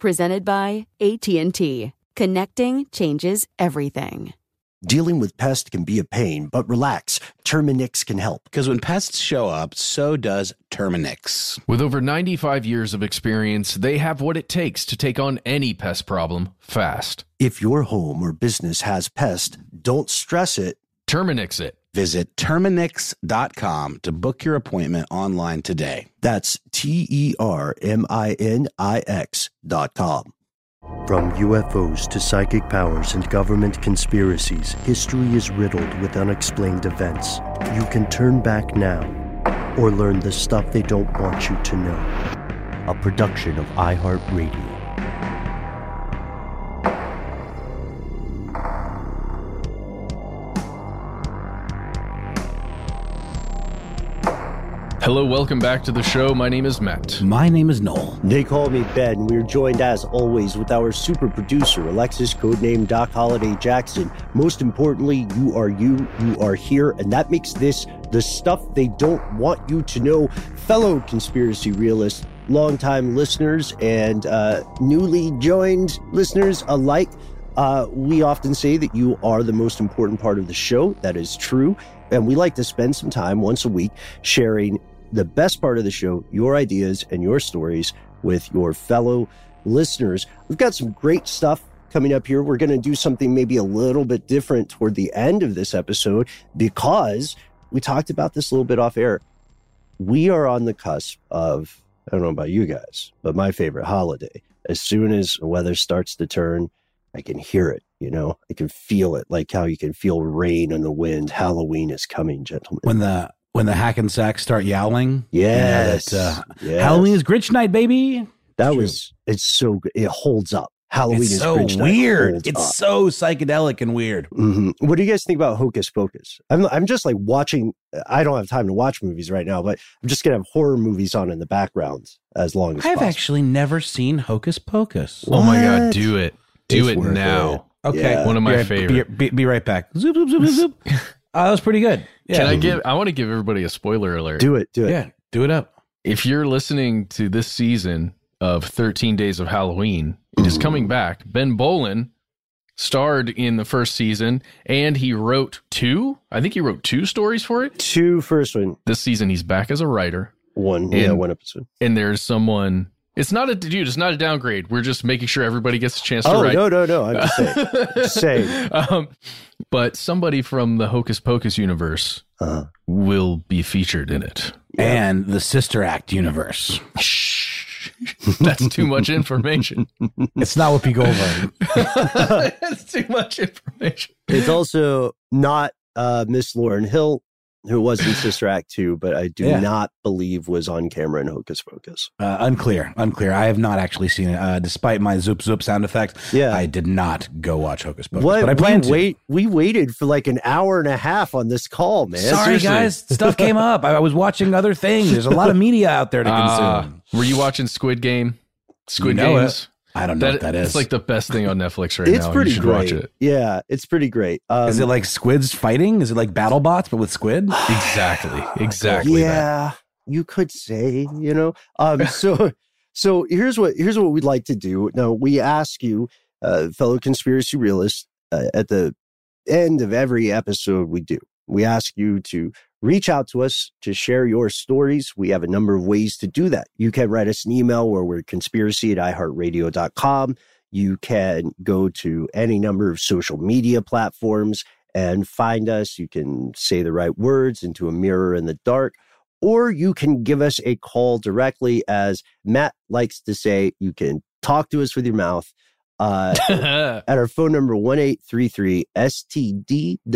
presented by AT&T. Connecting changes everything. Dealing with pests can be a pain, but relax. Terminix can help. Because when pests show up, so does Terminix. With over 95 years of experience, they have what it takes to take on any pest problem fast. If your home or business has pests, don't stress it. Terminix it. Visit Terminix.com to book your appointment online today. That's T E R M I N I X.com. From UFOs to psychic powers and government conspiracies, history is riddled with unexplained events. You can turn back now or learn the stuff they don't want you to know. A production of iHeartRadio. Hello, welcome back to the show. My name is Matt. My name is Noel. They call me Ben. We're joined as always with our super producer, Alexis, codename Doc Holliday Jackson. Most importantly, you are you, you are here, and that makes this the stuff they don't want you to know. Fellow conspiracy realists, longtime listeners, and uh, newly joined listeners alike. Uh, we often say that you are the most important part of the show. That is true. And we like to spend some time once a week sharing the best part of the show, your ideas and your stories with your fellow listeners. We've got some great stuff coming up here. We're going to do something maybe a little bit different toward the end of this episode because we talked about this a little bit off air. We are on the cusp of, I don't know about you guys, but my favorite holiday. As soon as the weather starts to turn, I can hear it. You know, I can feel it, like how you can feel rain and the wind. Halloween is coming, gentlemen. When the when the Hackensacks start yowling, yes, you know, that, uh, yes. Halloween is Grinch night, baby. That was it's so good. It holds up. Halloween it's is so Grinch weird. holds It's up. so psychedelic and weird. Mhm. What do you guys think about Hocus Pocus? I'm I'm just like watching. I don't have time to watch movies right now, but I'm just gonna have horror movies on in the background as long as I've possible. actually never seen Hocus Pocus. Oh my God, do it. Do It's it worth now. Okay, Yeah. One of my be right, favorite. Be, be, be right back. Zoop, zoop, zoop, zoop, zoop. Uh, that was pretty good. Yeah. Can I give, I want to give everybody a spoiler alert. Do it. Do it. Yeah, do it up. if you're listening to this season of 13 Days of Halloween, it is coming back. Ben Bowlin starred in the first season and he wrote two, I think he wrote two stories for it. Two first one, This season, he's back as a writer. one yeah, one episode. And there's someone, it's not a dude, it's not a downgrade. We're just making sure everybody gets a chance to Oh write. no no no! I'm just saying. Just saying. um, but somebody from the Hocus Pocus universe Uh, will be featured in it. And the Sister Act universe. Shh. That's too much information. It's not Whoopi Goldberg. That's too much information. it's also not uh, Miss Lauryn Hill. Who was in Sister Act 2, but I do Yeah. not believe was on camera in Hocus Pocus. Uh, unclear, unclear. I have not actually seen it. Uh, despite my zoop zoop sound effect, Yeah. I did not go watch Hocus Pocus. What? But I plan to. wait. We waited for like an hour and a half on this call, man. Sorry, Seriously. guys. Stuff came up. I, I was watching other things. There's a lot of media out there to Ah, consume. were you watching Squid Game? Squid You know it. Games. I don't know what that is. It's like the best thing on Netflix right It's now. It's pretty you should great. watch it. Yeah, it's pretty great. Um, is it like squids fighting? Is it like battle bots but with squid? Exactly. Exactly. that. yeah, you could say, you know. Um, so, so here's what here's what we'd like to do. Now, we ask you, uh, fellow conspiracy realists, uh, at the end of every episode we do, we ask you to reach out to us to share your stories. We have a number of ways to do that. You can write us an email where we're conspiracy at iheartradio.com. You can go to any number of social media platforms and find us. You can say the right words into a mirror in the dark, or you can give us a call directly. As Matt likes to say, you can talk to us with your mouth. Uh, at our phone number 1833 STDWYTK.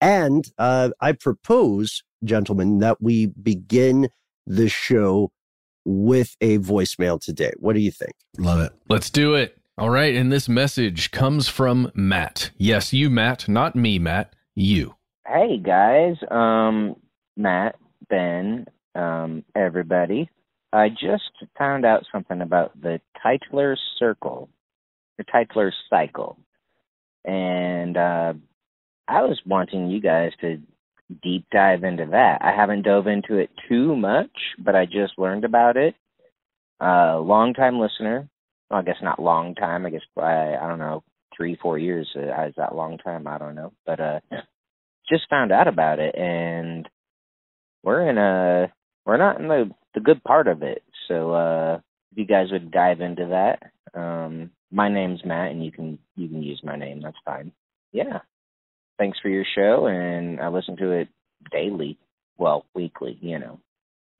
And uh, I propose, gentlemen, that we begin the show with a voicemail today. What do you think? Love it. Let's do it. All right. And this message comes from Matt. Yes, you, Matt, not me, Matt. You. Hey guys, um, Matt, Ben, um, everybody. I just found out something about the Tytler Circle, the Tytler Cycle, and uh, I was wanting you guys to deep dive into that. I haven't dove into it too much, but I just learned about it. Uh, long time listener. Well, I guess not long time. I guess I, I don't know, three, four years. Uh, is that long time? I don't know, but uh just found out about it and we're in a we're not in the the good part of it so uh if you guys would dive into that um my name's matt and you can you can use my name that's fine yeah thanks for your show and i listen to it daily well weekly you know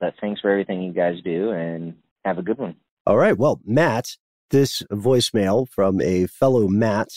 but thanks for everything you guys do and have a good one All right. Well, Matt, this voicemail from a fellow Matt,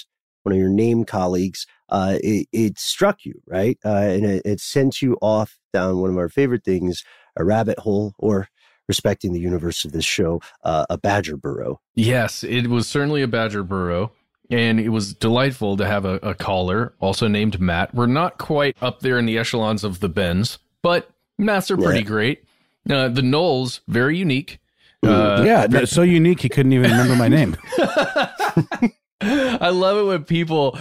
one of your name colleagues, uh, it, it struck you, right? Uh, and it, it sent you off down one of our favorite things, a rabbit hole, or respecting the universe of this show, uh, a badger burrow. Yes, it was certainly a Badger Burrow. And it was delightful to have a, a caller, also named Matt. We're not quite up there in the echelons of the Bens, but Matts are pretty Yeah. great. Uh, the Knowles, very unique. Uh, yeah, so unique he couldn't even remember my name. I love it when people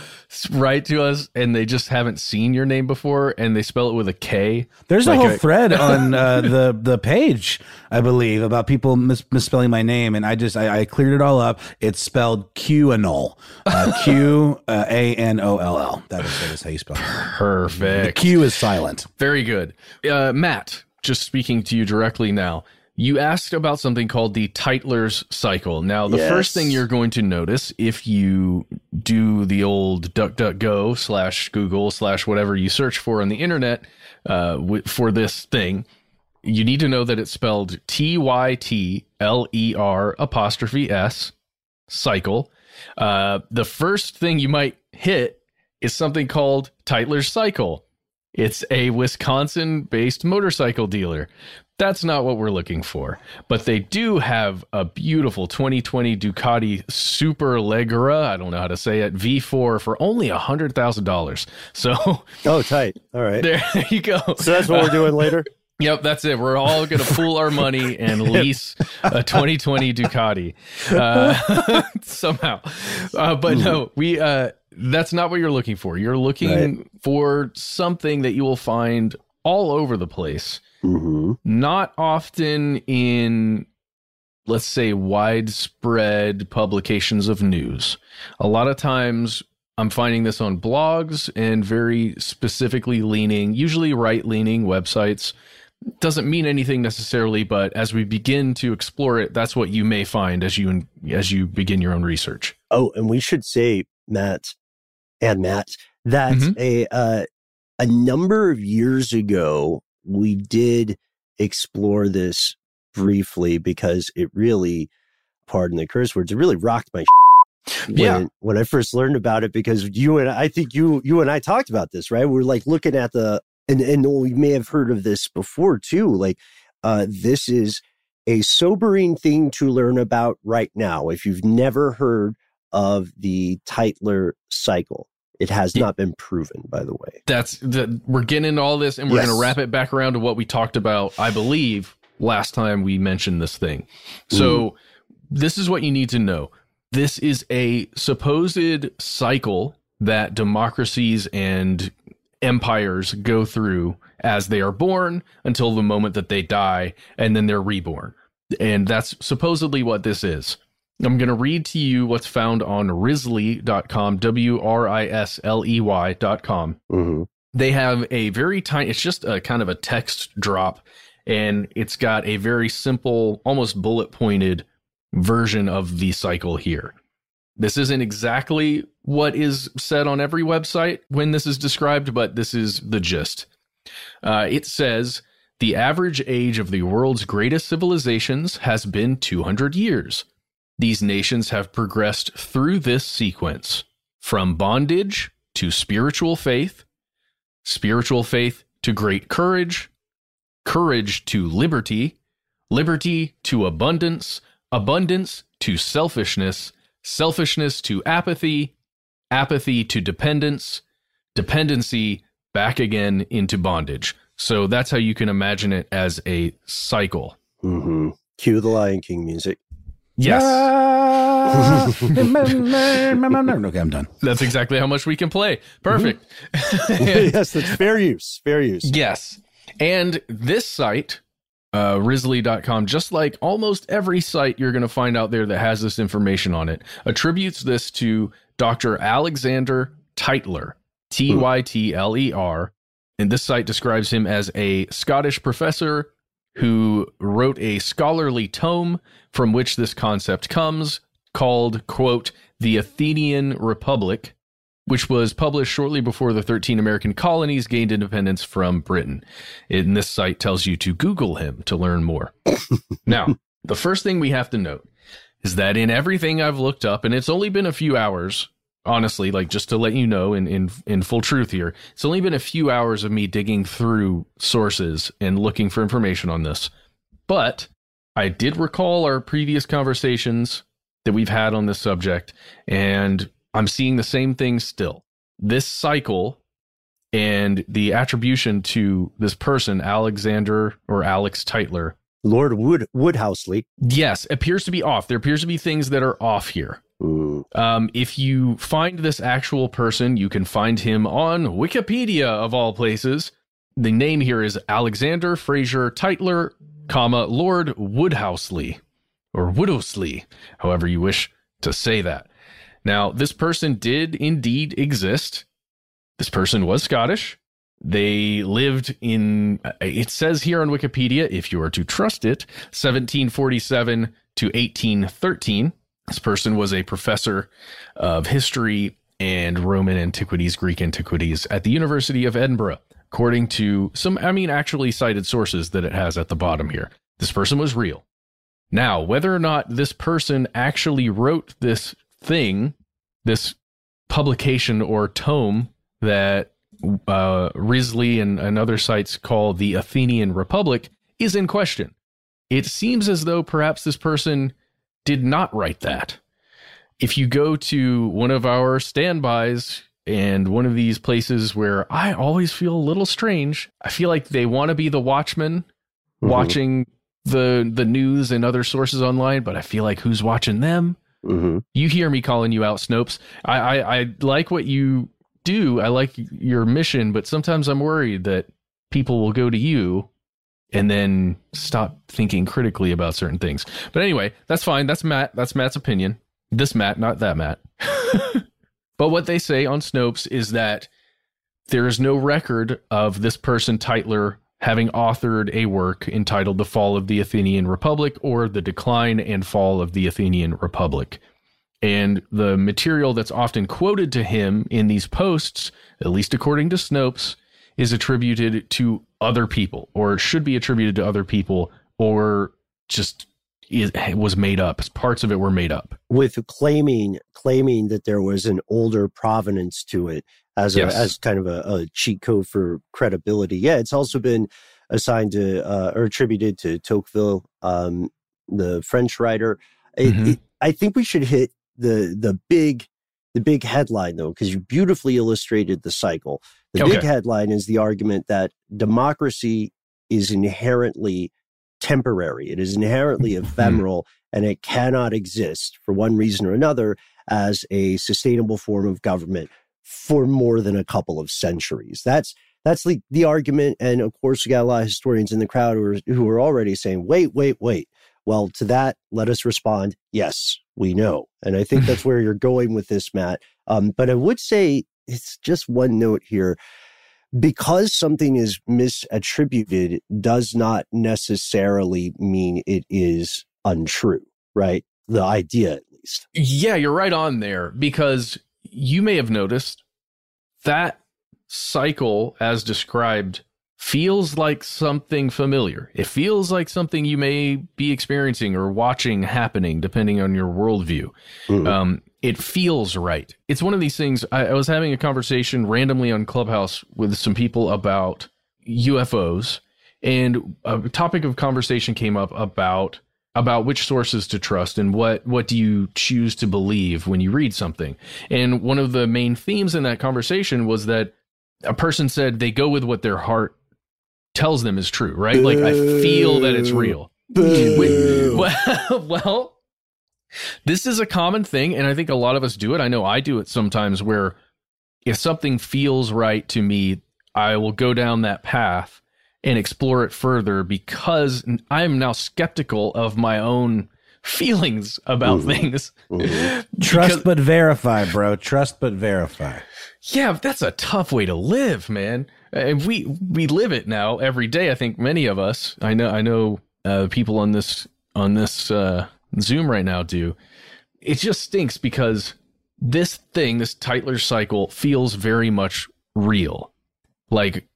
write to us and they just haven't seen your name before and they spell it with a K. There's a whole a- thread on uh, the the page, I believe, about people mis- misspelling my name, and I just I, I cleared it all up. It's spelled QAnol, uh, Q uh, A N O L L. That is, that is how you spell it. Perfect. The Q is silent. Very good. Uh, Matt, just speaking to you directly now, you asked about something called the Tytler's cycle. Now, the Yes. first thing you're going to notice if you do the old DuckDuckGo slash Google slash whatever you search for on the internet uh, wi- for this thing, you need to know that it's spelled T Y T L E R apostrophe S cycle. Uh, the first thing you might hit is something called Tytler's Cycle. It's a Wisconsin based motorcycle dealer. That's not what we're looking for. But they do have a beautiful 2020 Ducati Super Legra, I don't know how to say it, V4 for only $100,000. So Oh, tight. All right. there you go. So that's what we're doing later. Yep, that's it. We're all going to pool our money and lease a 2020 Ducati uh, somehow. Uh, but no, we. Uh, that's not what you're looking for. You're looking for something that you will find all over the place. Hmm Not often in, let's say, widespread publications of news. A lot of times. I'm finding this on blogs and very specifically leaning, usually right leaning websites doesn't mean anything necessarily, but as we begin to explore it, that's what you may find as you as you begin your own research. Oh, and we should say, Matt and Matt, that Mhm. a uh, a number of years ago we did explore this briefly because it really, pardon the curse words, it really rocked my. when, Yeah. when I first learned about it because you and I think you you and I talked about this, right? We're like looking at the and and we may have heard of this before too. Like uh this is a sobering thing to learn about right now. If you've never heard of the Tytler cycle, it has not been proven, by the way. That's the, we're getting into all this, and we're Yes. going to wrap it back around to what we talked about. I believe last time we mentioned this thing. So mm-hmm. this is what you need to know. This is a supposed cycle that democracies and empires go through as they are born until the moment that they die, and then they're reborn. And that's supposedly what this is. I'm going to read to you what's found on wrisley.com, W R I S L E Y.com. hmm They have a very tiny, it's just a kind of a text drop, and it's got a very simple, almost bullet pointed version of the cycle here. This isn't exactly what is said on every website when this is described, but this is the gist. Uh, it says the average age of the world's greatest civilizations has been 200 years. These nations have progressed through this sequence from bondage to spiritual faith, spiritual faith to great courage, courage to liberty, liberty to abundance, abundance to selfishness, selfishness to apathy, apathy to dependence, dependency back again into bondage. So that's how you can imagine it as a cycle. hmm Cue the Lion King music. Yes. Okay, I'm done. That's exactly how much we can play. Perfect. yes, that's fair use. Fair use. yes. And this site, uh, Wrisley.com, just like almost every site you're going to find out there that has this information on it, attributes this to Dr. Alexander Tytler, T Y T L E R. And this site describes him as a Scottish professor who wrote a scholarly tome from which this concept comes called, quote, The Athenian Republic, which was published shortly before the 13 American colonies gained independence from Britain. And this site tells you to Google him to learn more. now, the first thing we have to note is that in everything I've looked up, and it's only been a few hours, honestly, like just to let you know in, in, in full truth here, it's only been a few hours of me digging through sources and looking for information on this. But I did recall our previous conversations that we've had on this subject, and I'm seeing the same thing still. This cycle and the attribution to this person, Alexander or Alex Tytler, Lord Wood Woodhouselee. yes, appears to be off. There appears to be things that are off here. Um, if you find this actual person, you can find him on Wikipedia of all places. The name here is Alexander Fraser Tytler, comma Lord Woodhouselee or Woodhouselee, however you wish to say that. Now, this person did indeed exist. This person was Scottish. They lived in, it says here on Wikipedia, if you are to trust it, 1747 to 1813. This person was a professor of history and Roman antiquities, Greek antiquities at the University of Edinburgh, according to some, I mean, actually cited sources that it has at the bottom here. This person was real. Now, whether or not this person actually wrote this thing, this publication or tome that uh, Wrisley and, and other sites call the Athenian Republic, is in question. It seems as though perhaps this person did not write that. If you go to one of our standbys and one of these places where I always feel a little strange, I feel like they want to be the watchman Mhm. watching the the news and other sources online, but I feel like who's watching them? hmm You hear me calling you out, Snopes. I, I, I like what you do. I like your mission, but sometimes I'm worried that people will go to you and then stop thinking critically about certain things. But anyway, that's fine. That's Matt. That's Matt's opinion. This Matt, not that Matt. but what they say on Snopes is that there is no record of this person, Tytler, having authored a work entitled The Fall of the Athenian Republic or The Decline and Fall of the Athenian Republic. And the material that's often quoted to him in these posts, at least according to Snopes, is attributed to other people or should be attributed to other people or just is, was made up. Parts of it were made up. With claiming claiming that there was an older provenance to it as a, Yes. as kind of a, a cheat code for credibility. Yeah, it's also been assigned to uh, or attributed to Tocqueville, um, the French writer. It, Mhm. it, I think we should hit the the big the big headline though, because you beautifully illustrated the cycle. The big headline is the argument that democracy is inherently temporary. It is inherently ephemeral and it cannot exist for one reason or another as a sustainable form of government for more than a couple of centuries. That's that's the, the argument. And of course, we got a lot of historians in the crowd who are, who are already saying, wait, wait, wait. Well, to that, let us respond, yes, we know. And I think that's where you're going with this, Matt. Um, but I would say it's just one note here. Because something is misattributed does not necessarily mean it is untrue, right? The idea, at least. Yeah, you're right on there because you may have noticed that cycle, as described, feels like something familiar. It feels like something you may be experiencing or watching happening, depending on your worldview. Mhm. Um, it feels right. It's one of these things. I, I was having a conversation randomly on Clubhouse with some people about UFOs, and a topic of conversation came up about about which sources to trust and what what do you choose to believe when you read something. And one of the main themes in that conversation was that a person said they go with what their heart tells them is true, right? Like I feel that it's real. Well, well, this is a common thing, and I think a lot of us do it. I know I do it sometimes where if something feels right to me, I will go down that path and explore it further because I am now skeptical of my own feelings about Mhm. things. Mhm. Trust Because- but verify, bro. Trust but verify. yeah, that's a tough way to live, man. And we we live it now every day. I think many of us. I know. I know uh, people on this on this uh, Zoom right now do. It just stinks because this thing, this Tytler cycle, feels very much real. Like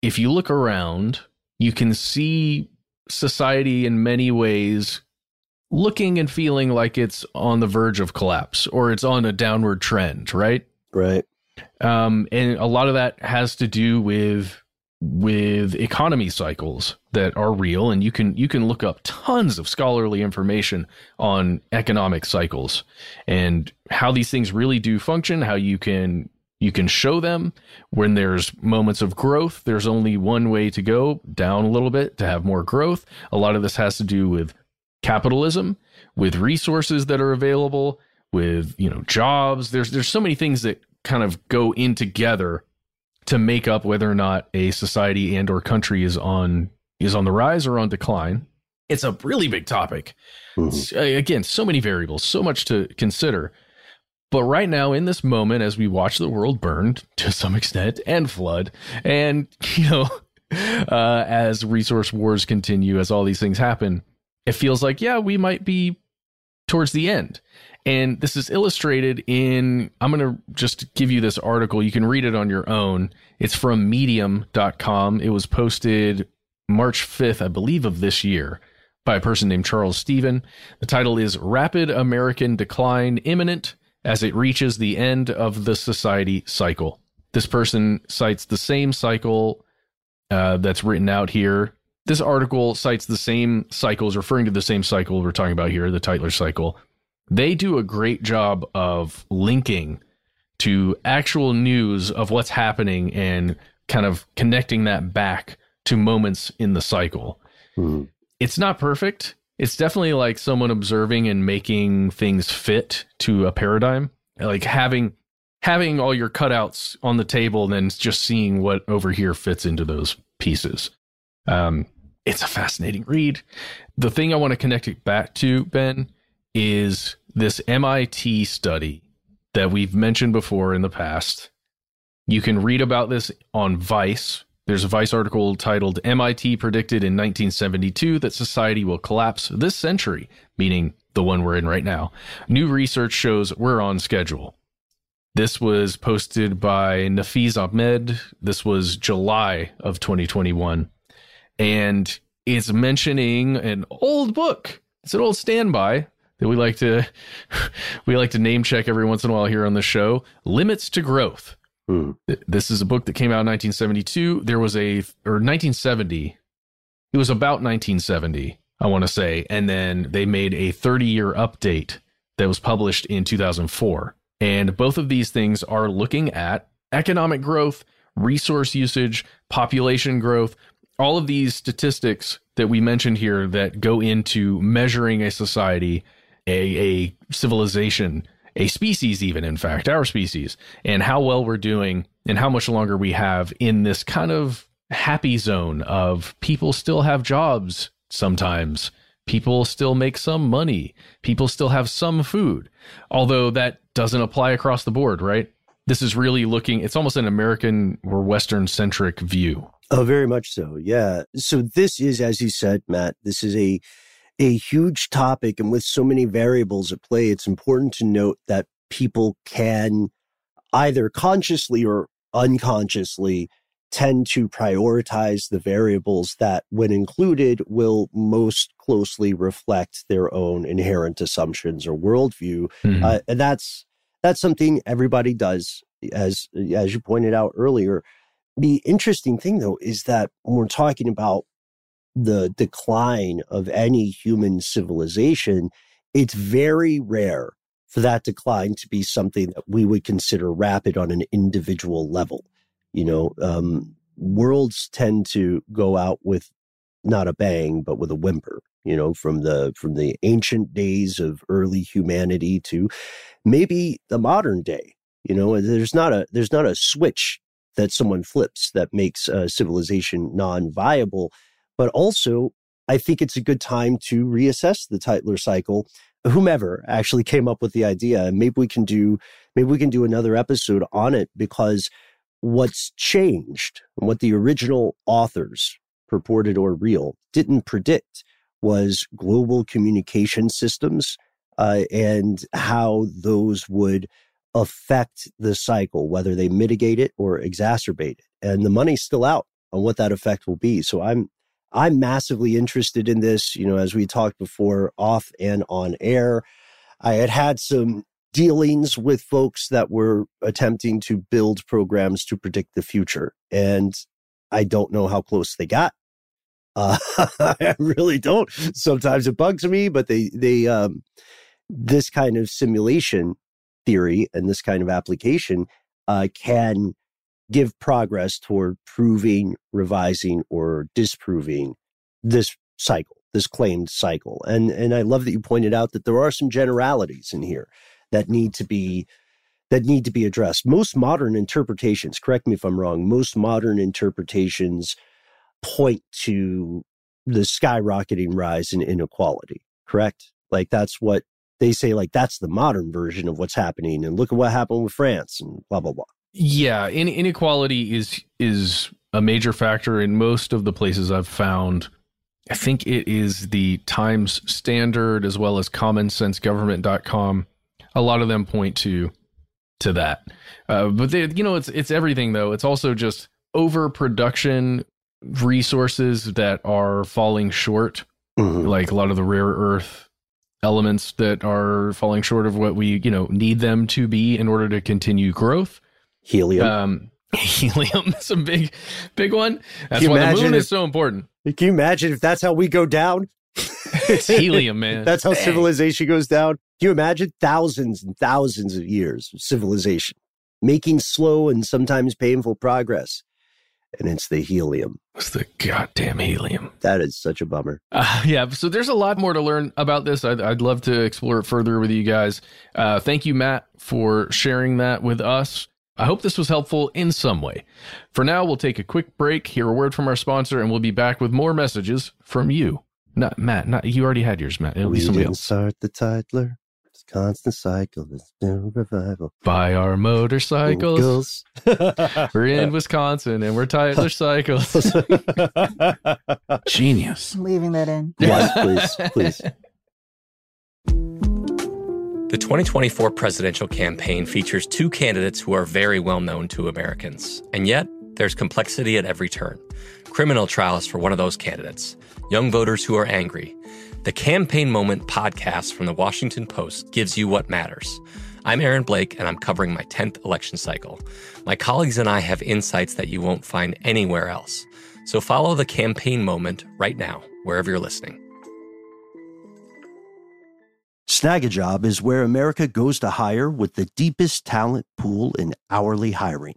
if you look around, you can see society in many ways looking and feeling like it's on the verge of collapse or it's on a downward trend, right? Right. um, and a lot of that has to do with with economy cycles that are real and you can you can look up tons of scholarly information on economic cycles and how these things really do function how you can you can show them. When there's moments of growth there's only one way to go down a little bit to have more growth. A lot of this has to do with capitalism with resources that are available with you know jobs. There's there's so many things that kind of go in together to make up whether or not a society and or country is on is on the rise or on decline. It's a really big topic. Mhm. Uh, again so many variables so much to consider. But right now in this moment as we watch the world burn to some extent and flood and you know uh, as resource wars continue as all these things happen it feels like yeah we might be towards the end. And this is illustrated in i'm going to just give you this article. You can read it on your own. It's from medium.com it was posted march 5th i believe of this year by a person named charles stephen. The title is rapid american decline imminent as it reaches the end of the society cycle. This person cites the same cycle uh, that's written out here this article cites the same cycles referring to the same cycle we're talking about here the tytler cycle they do a great job of linking to actual news of what's happening and kind of connecting that back to moments in the cycle. Mhm. It's not perfect. It's definitely like someone observing and making things fit to a paradigm. Like having having all your cutouts on the table and then just seeing what over here fits into those pieces. Um, it's a fascinating read. The thing I want to connect it back to, Ben, is this MIT study that we've mentioned before in the past. You can read about this on Vice. There's a Vice article titled MIT predicted in 1972 that society will collapse this century, meaning the one we're in right now. New research shows we're on schedule. This was posted by Nafeez Ahmed. This was July of 2021. And it's mentioning an old book It's an old standby that we like to we like to name check every once in a while here on the show. Limits to Growth. Hmm. This is a book that came out in 1972. There was a or 1970. It was about 1970, I want to say, and then they made a 30 year update that was published in 2004. And both of these things are looking at economic growth, resource usage, population growth, all of these statistics that we mentioned here that go into measuring a society, a, a civilization, a species, even in fact, our species, and how well we're doing and how much longer we have in this kind of happy zone of people still have jobs sometimes. People still make some money. People still have some food, although that doesn't apply across the board, right? This is really looking, it's almost an American or Western centric view. Oh, very much so. Yeah. So this is, as you said, Matt, this is a a huge topic, and with so many variables at play, it's important to note that people can either consciously or unconsciously tend to prioritize the variables that, when included, will most closely reflect their own inherent assumptions or worldview, Mhm. uh, and that's that's something everybody does, as as you pointed out earlier. The interesting thing, though, is that when we're talking about the decline of any human civilization, it's very rare for that decline to be something that we would consider rapid on an individual level. You know, um, worlds tend to go out with not a bang, but with a whimper. You know, from the from the ancient days of early humanity to maybe the modern day. You know, there's not a there's not a switch that someone flips that makes a civilization non-viable. But also, I think it's a good time to reassess the Tytler cycle. Whomever actually came up with the idea, and maybe we can do maybe we can do another episode on it because what's changed and what the original authors purported or real didn't predict was global communication systems uh, and how those would affect the cycle, whether they mitigate it or exacerbate it. And the money's still out on what that effect will be. So I'm I'm massively interested in this. You know, as we talked before, off and on air, I had had some dealings with folks that were attempting to build programs to predict the future, and I don't know how close they got. Uh, I really don't. Sometimes it bugs me, but they they um, this kind of simulation theory and this kind of application uh, can give progress toward proving, revising, or disproving this cycle, this claimed cycle. And and I love that you pointed out that there are some generalities in here that need to be that need to be addressed. Most modern interpretations, correct me if I'm wrong, most modern interpretations point to the skyrocketing rise in inequality, correct? Like that's what they say like that's the modern version of what's happening and look at what happened with France and blah blah blah. Yeah, in, inequality is is a major factor in most of the places I've found. I think it is the Times Standard as well as commonsensgovernment.com. A lot of them point to to that. Uh, but they, you know, it's it's everything though. It's also just overproduction resources that are falling short, Mhm. like a lot of the rare earth elements that are falling short of what we, you know, need them to be in order to continue growth. Helium. Um, helium is a big, big one. That's why the moon if- is so important. Can you imagine if that's how we go down? It's helium, man. That's how Dang. civilization goes down. Can you imagine thousands and thousands of years of civilization making slow and sometimes painful progress? And it's the helium. It's the goddamn helium. That is such a bummer. Uh, yeah, so there's a lot more to learn about this. I'd, I'd love to explore it further with you guys. Uh, thank you, Matt, for sharing that with us. I hope this was helpful in some way. For now, we'll take a quick break, hear a word from our sponsor, and we'll be back with more messages from you. Not Matt. Not you already had yours, Matt. It'll we be somebody didn't else. start the Tytler. It's constant cycle. It's no revival. Buy our motorcycles. Cycles. We're in Wisconsin, and we're Tyler Cycles. Genius. Leaving that in. yes, please, please. The 2024 presidential campaign features two candidates who are very well known to Americans. And yet, there's complexity at every turn. Criminal trials for one of those candidates, young voters who are angry, The Campaign Moment podcast from the Washington Post gives you what matters. I'm Aaron Blake, and I'm covering my 10th election cycle. My colleagues and I have insights that you won't find anywhere else. So follow the campaign moment right now, wherever you're listening. Snagajob is where America goes to hire with the deepest talent pool in hourly hiring.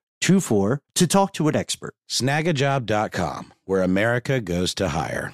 24 to talk to an expert. Snagajob.com, where America goes to hire.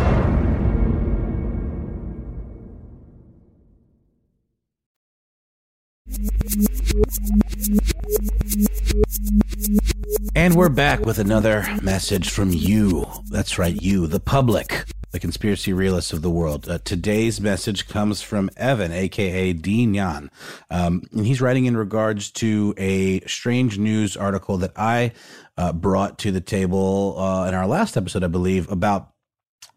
And we're back with another message from you. That's right, you, the public, the conspiracy realists of the world. Uh, today's message comes from Evan, aka Dean Yan. Um, and he's writing in regards to a strange news article that I uh, brought to the table uh, in our last episode, I believe, about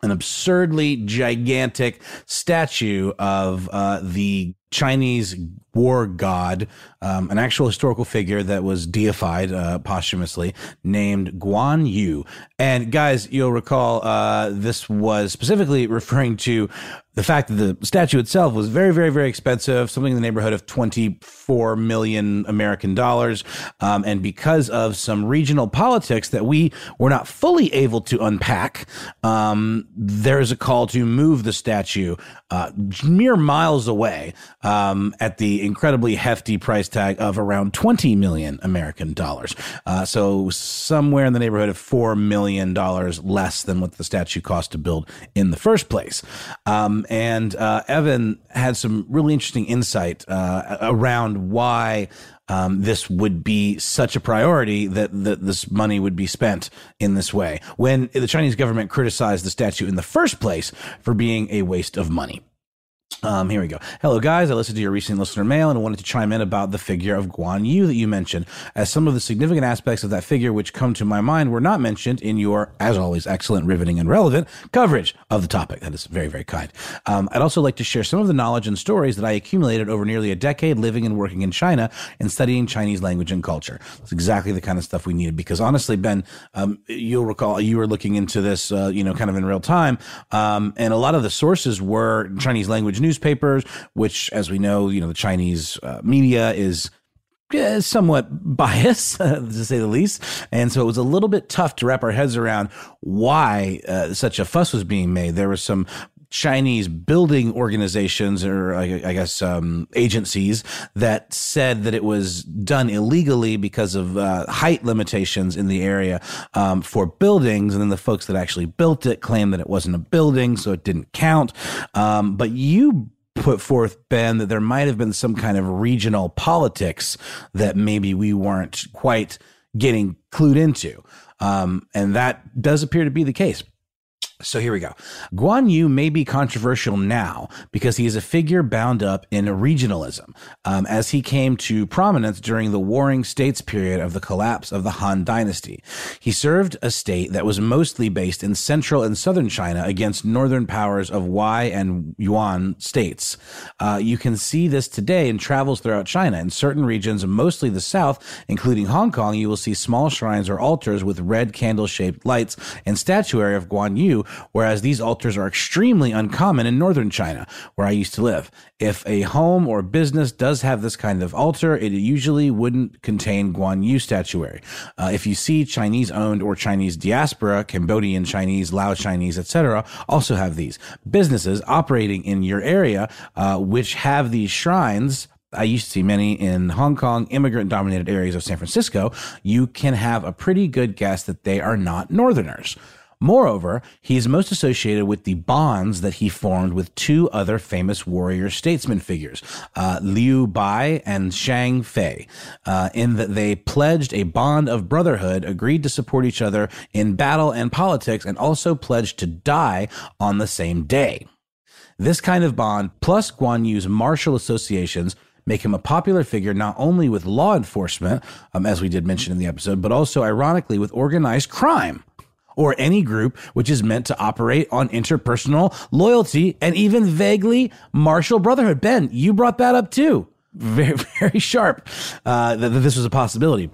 an absurdly gigantic statue of uh, the Chinese war god, um, an actual historical figure that was deified uh, posthumously, named Guan Yu. And guys, you'll recall uh, this was specifically referring to the fact that the statue itself was very, very, very expensive, something in the neighborhood of 24 million American dollars. Um, and because of some regional politics that we were not fully able to unpack, um, there is a call to move the statue uh, mere miles away um, at the incredibly hefty price tag of around 20 million American dollars. Uh, so somewhere in the neighborhood of $4 million less than what the statue cost to build in the first place. Um, and uh, Evan had some really interesting insight uh, around why um, this would be such a priority that, that this money would be spent in this way when the Chinese government criticized the statue in the first place for being a waste of money. Um, here we go. Hello, guys. I listened to your recent listener mail and wanted to chime in about the figure of Guan Yu that you mentioned, as some of the significant aspects of that figure which come to my mind were not mentioned in your, as always, excellent, riveting, and relevant coverage of the topic. That is very, very kind. Um, I'd also like to share some of the knowledge and stories that I accumulated over nearly a decade living and working in China and studying Chinese language and culture. It's exactly the kind of stuff we needed because honestly, Ben, um, you'll recall you were looking into this, uh, you know, kind of in real time, um, and a lot of the sources were Chinese language newspapers, which, as we know, you know, the Chinese uh, media is uh, somewhat biased, to say the least. And so it was a little bit tough to wrap our heads around why uh, such a fuss was being made. There was some Chinese building organizations or I, I guess um, agencies that said that it was done illegally because of uh, height limitations in the area um, for buildings, and then the folks that actually built it claimed that it wasn't a building, so it didn't count. Um, but you put forth, Ben, that there might have been some kind of regional politics that maybe we weren't quite getting clued into. Um, and that does appear to be the case. So here we go. Guan Yu may be controversial now because he is a figure bound up in regionalism, um, as he came to prominence during the Warring States period of the collapse of the Han Dynasty. He served a state that was mostly based in central and southern China against northern powers of Wei and Yuan states. Uh, you can see this today in travels throughout China. In certain regions, mostly the south, including Hong Kong, you will see small shrines or altars with red candle shaped lights and statuary of Guan Yu whereas these altars are extremely uncommon in northern China, where I used to live. If a home or business does have this kind of altar, it usually wouldn't contain Guan Yu statuary. Uh, if you see Chinese owned or Chinese diaspora, Cambodian Chinese, Lao Chinese, etc., also have these. Businesses operating in your area, uh, which have these shrines, I used to see many in Hong Kong, immigrant dominated areas of San Francisco, you can have a pretty good guess that they are not Northerners. Moreover, he is most associated with the bonds that he formed with two other famous warrior statesman figures, uh, Liu Bei and Zhang Fei, uh, in that they pledged a bond of brotherhood, agreed to support each other in battle and politics, and also pledged to die on the same day. This kind of bond, plus Guan Yu's martial associations, make him a popular figure not only with law enforcement, um, as we did mention in the episode, but also ironically with organized crime or any group which is meant to operate on interpersonal loyalty and even vaguely martial brotherhood. Ben, you brought that up too. Very, very sharp uh, that, that this was a possibility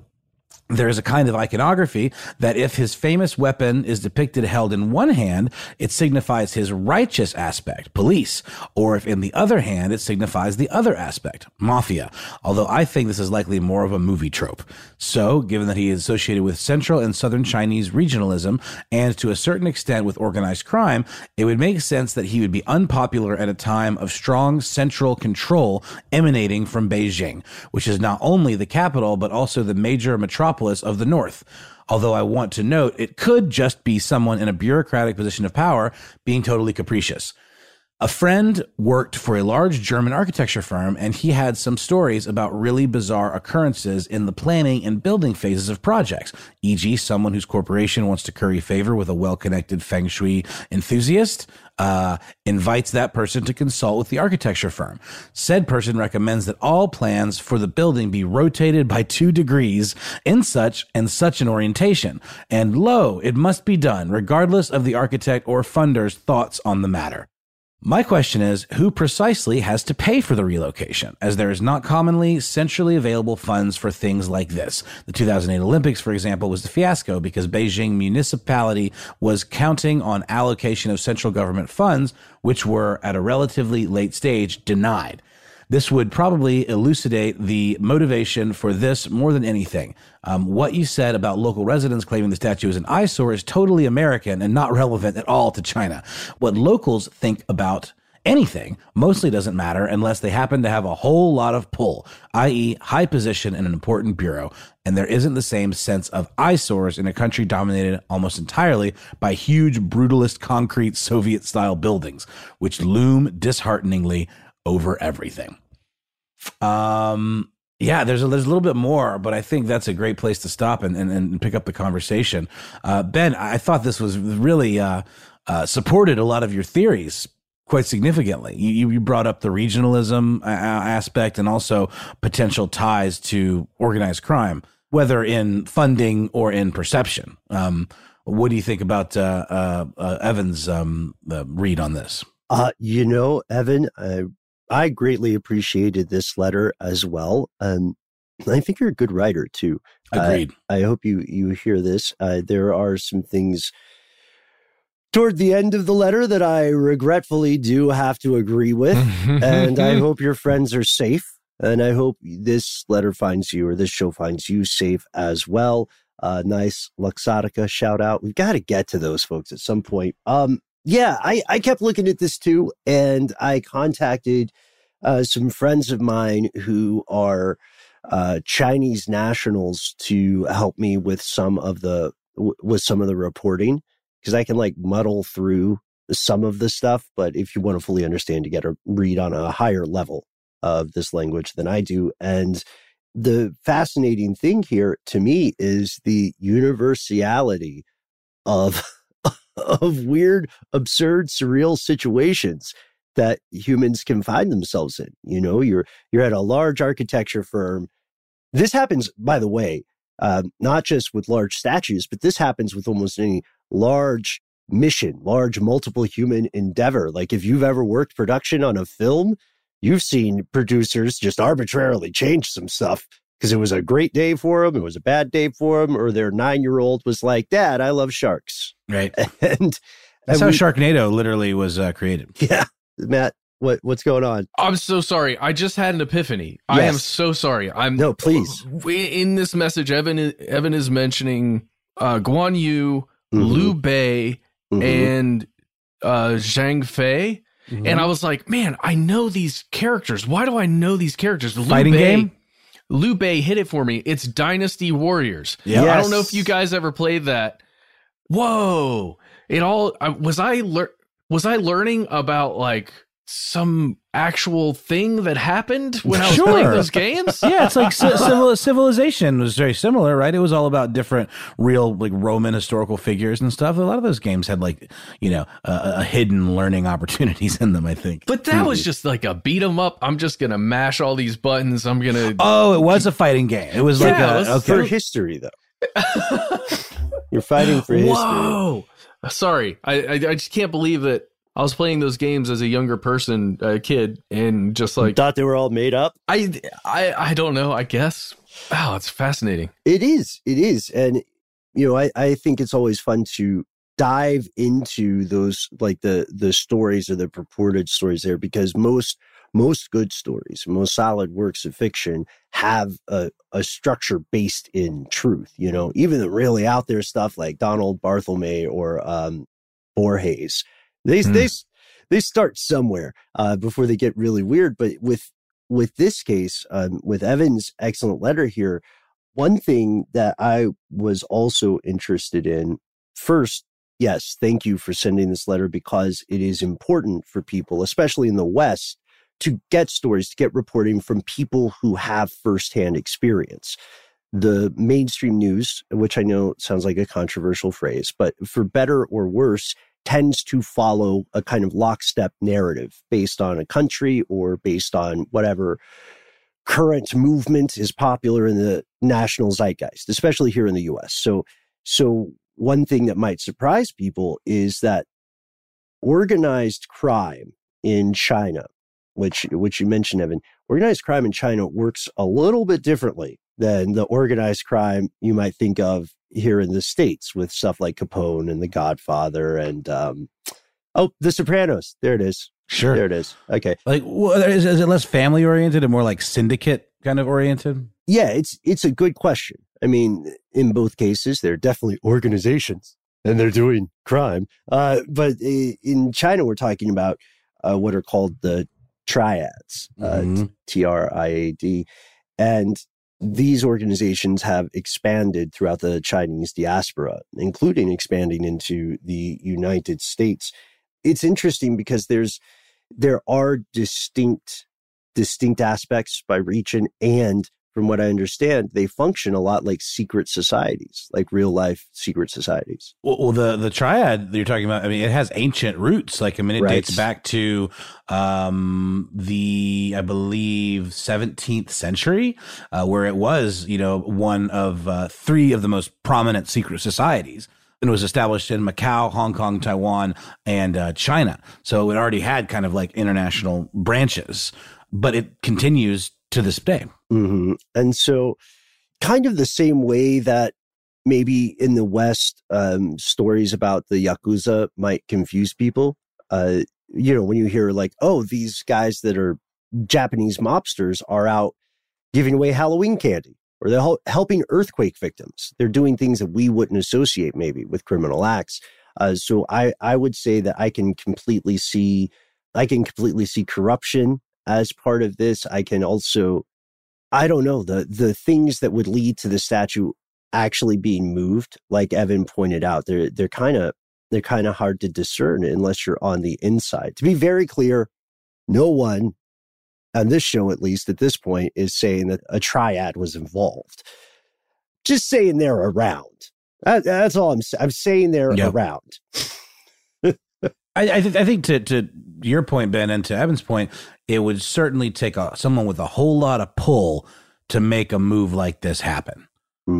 there's a kind of iconography that if his famous weapon is depicted held in one hand, it signifies his righteous aspect, police, or if in the other hand, it signifies the other aspect, mafia. Although I think this is likely more of a movie trope. So, given that he is associated with central and southern Chinese regionalism and to a certain extent with organized crime, it would make sense that he would be unpopular at a time of strong central control emanating from Beijing, which is not only the capital, but also the major metropolis of the North. Although I want to note it could just be someone in a bureaucratic position of power being totally capricious. A friend worked for a large German architecture firm, and he had some stories about really bizarre occurrences in the planning and building phases of projects, e.g., someone whose corporation wants to curry favor with a well connected feng shui enthusiast, uh, invites that person to consult with the architecture firm. Said person recommends that all plans for the building be rotated by two degrees in such and such an orientation. And lo, it must be done, regardless of the architect or funder's thoughts on the matter. My question is who precisely has to pay for the relocation, as there is not commonly centrally available funds for things like this. The 2008 Olympics, for example, was a fiasco because Beijing municipality was counting on allocation of central government funds, which were at a relatively late stage denied. This would probably elucidate the motivation for this more than anything. Um, what you said about local residents claiming the statue is an eyesore is totally American and not relevant at all to China. What locals think about anything mostly doesn't matter unless they happen to have a whole lot of pull, i.e., high position in an important bureau. And there isn't the same sense of eyesores in a country dominated almost entirely by huge, brutalist concrete Soviet style buildings, which loom dishearteningly over everything. Um, yeah, there's a, there's a little bit more, but I think that's a great place to stop and, and, and pick up the conversation. Uh, ben, I thought this was really uh, uh, supported a lot of your theories quite significantly. You, you brought up the regionalism uh, aspect and also potential ties to organized crime, whether in funding or in perception. Um, what do you think about uh, uh, uh Evan's um, read on this? Uh, you know, Evan, I I greatly appreciated this letter as well. Um, I think you're a good writer too. Agreed. Uh, I hope you you hear this. Uh, there are some things toward the end of the letter that I regretfully do have to agree with, and I hope your friends are safe. And I hope this letter finds you, or this show finds you safe as well. Uh, nice Luxottica shout out. We've got to get to those folks at some point. Um, yeah, I, I kept looking at this too, and I contacted uh, some friends of mine who are uh, Chinese nationals to help me with some of the with some of the reporting because I can like muddle through some of the stuff, but if you want to fully understand, to get a read on a higher level of this language than I do, and the fascinating thing here to me is the universality of of weird, absurd, surreal situations that humans can find themselves in. You know, you're you're at a large architecture firm. This happens, by the way, uh, not just with large statues, but this happens with almost any large mission, large multiple human endeavor. Like if you've ever worked production on a film, you've seen producers just arbitrarily change some stuff because it was a great day for them, it was a bad day for them, or their nine year old was like, Dad, I love sharks. Right. And That's and how we- Sharknado literally was uh, created. Yeah. Matt, what what's going on? I'm so sorry. I just had an epiphany. I am so sorry. I'm No, please. We- In this message, Evan is, Evan is mentioning uh, Guan Yu, Mhm. Liu Bei, Mhm. and uh, Zhang Fei. Mm-hmm. And I was like, man, I know these characters. Why do I know these characters? Liu Fighting Bei, game? Liu Bei hit it for me. It's Dynasty Warriors. Yeah. I don't know if you guys ever played that. Whoa! It all was I lear- was I learning about like some actual thing that happened when I was playing those games? yeah, it's like civil, civilization was very similar, right? It was all about different real like Roman historical figures and stuff. A lot of those games had like you know uh, a hidden learning opportunities in them. I think. But that was just like a beat 'em up. I'm just gonna mash all these buttons. I'm gonna. Oh, it was a fighting game. It was like a it was For history, though. You're fighting for history. Whoa! Uh, sorry, I, I I just can't believe that I was playing those games as a younger person, a kid, and just like thought they were all made up? I I I don't know. I guess. Wow, it's fascinating. It is. It is. And, you know, I, I think it's always fun to dive into those like the the stories or the purported stories there because most most good stories, most solid works of fiction have a, a structure based in truth. You know, even the really out there stuff like Donald Barthelme or um, Borges, they Hmm. they they start somewhere uh, before they get really weird. But with with this case, um, with Evan's excellent letter here, one thing that I was also interested in first, yes, thank you for sending this letter because it is important for people, especially in the West, to get stories, to get reporting from people who have firsthand experience. The mainstream news, which I know sounds like a controversial phrase, but for better or worse, tends to follow a kind of lockstep narrative based on a country or based on whatever current movement is popular in the national zeitgeist, especially here in the US. So, so one thing that might surprise people is that organized crime in China, which, which you mentioned, Evan, organized crime in China works a little bit differently than the organized crime you might think of here in the States with stuff like Capone and The Godfather and, um, oh, The Sopranos. There it is. Sure. There it is. Okay. Like, wha- is, is it less family oriented and more like syndicate kind of oriented? Yeah, it's it's a good question. I mean, in both cases, they're definitely organizations and they're doing crime. Uh, but in China, we're talking about uh, what are called the triads, uh, Mhm. T R I A D, and these organizations have expanded throughout the Chinese diaspora, including expanding into the United States. It's interesting because there's there are distinct distinct aspects by region and from what I understand, they function a lot like secret societies, like real life secret societies. Well, well, the the triad that you're talking about, I mean, it has ancient roots. Like, I mean, it Right. dates back to um, the, I believe, 17th century, uh, where it was, you know, one of uh, three of the most prominent secret societies. And it was established in Macau, Hong Kong, Taiwan, and uh, China. So it already had kind of like international branches, but it continues to this day. hmm And so, kind of the same way that maybe in the West, um, stories about the Yakuza might confuse people. Uh, you know, when you hear like, oh, these guys that are Japanese mobsters are out giving away Halloween candy or they're helping earthquake victims. They're doing things that we wouldn't associate maybe with criminal acts. Uh, so I, I would say that I can completely see, I can completely see corruption as part of this. I can also, I don't know, the, the things that would lead to the statue actually being moved, like Evan pointed out, they're, they're kind of, they're kind of hard to discern unless you're on the inside. To be very clear, no one on this show, at least at this point, is saying that a triad was involved. Just saying they're around. That, that's all I'm saying. I'm saying they're Yep. around. I, I, th- I think to to your point, Ben, and to Evan's point, it would certainly take a, someone with a whole lot of pull to make a move like this happen.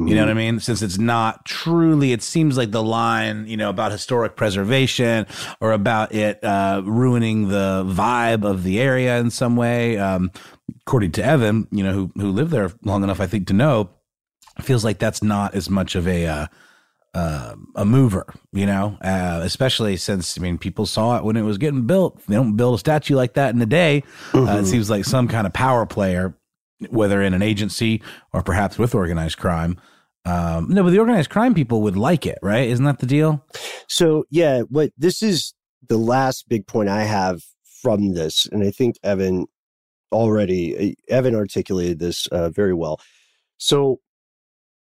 You know what I mean? Since it's not truly, it seems like the line, you know, about historic preservation or about it uh, ruining the vibe of the area in some way. Um, according to Evan, you know, who who lived there long enough, I think, to know, feels like that's not as much of a uh, uh, a mover, you know, uh, especially since I mean, people saw it when it was getting built. They don't build a statue like that in a day. Uh, Mhm. it seems like some kind of power player, whether in an agency or perhaps with organized crime. Um, no, but the organized crime people would like it, right? Isn't that the deal? So yeah, what this is the last big point I have from this, and I think Evan already Evan articulated this uh, very well. So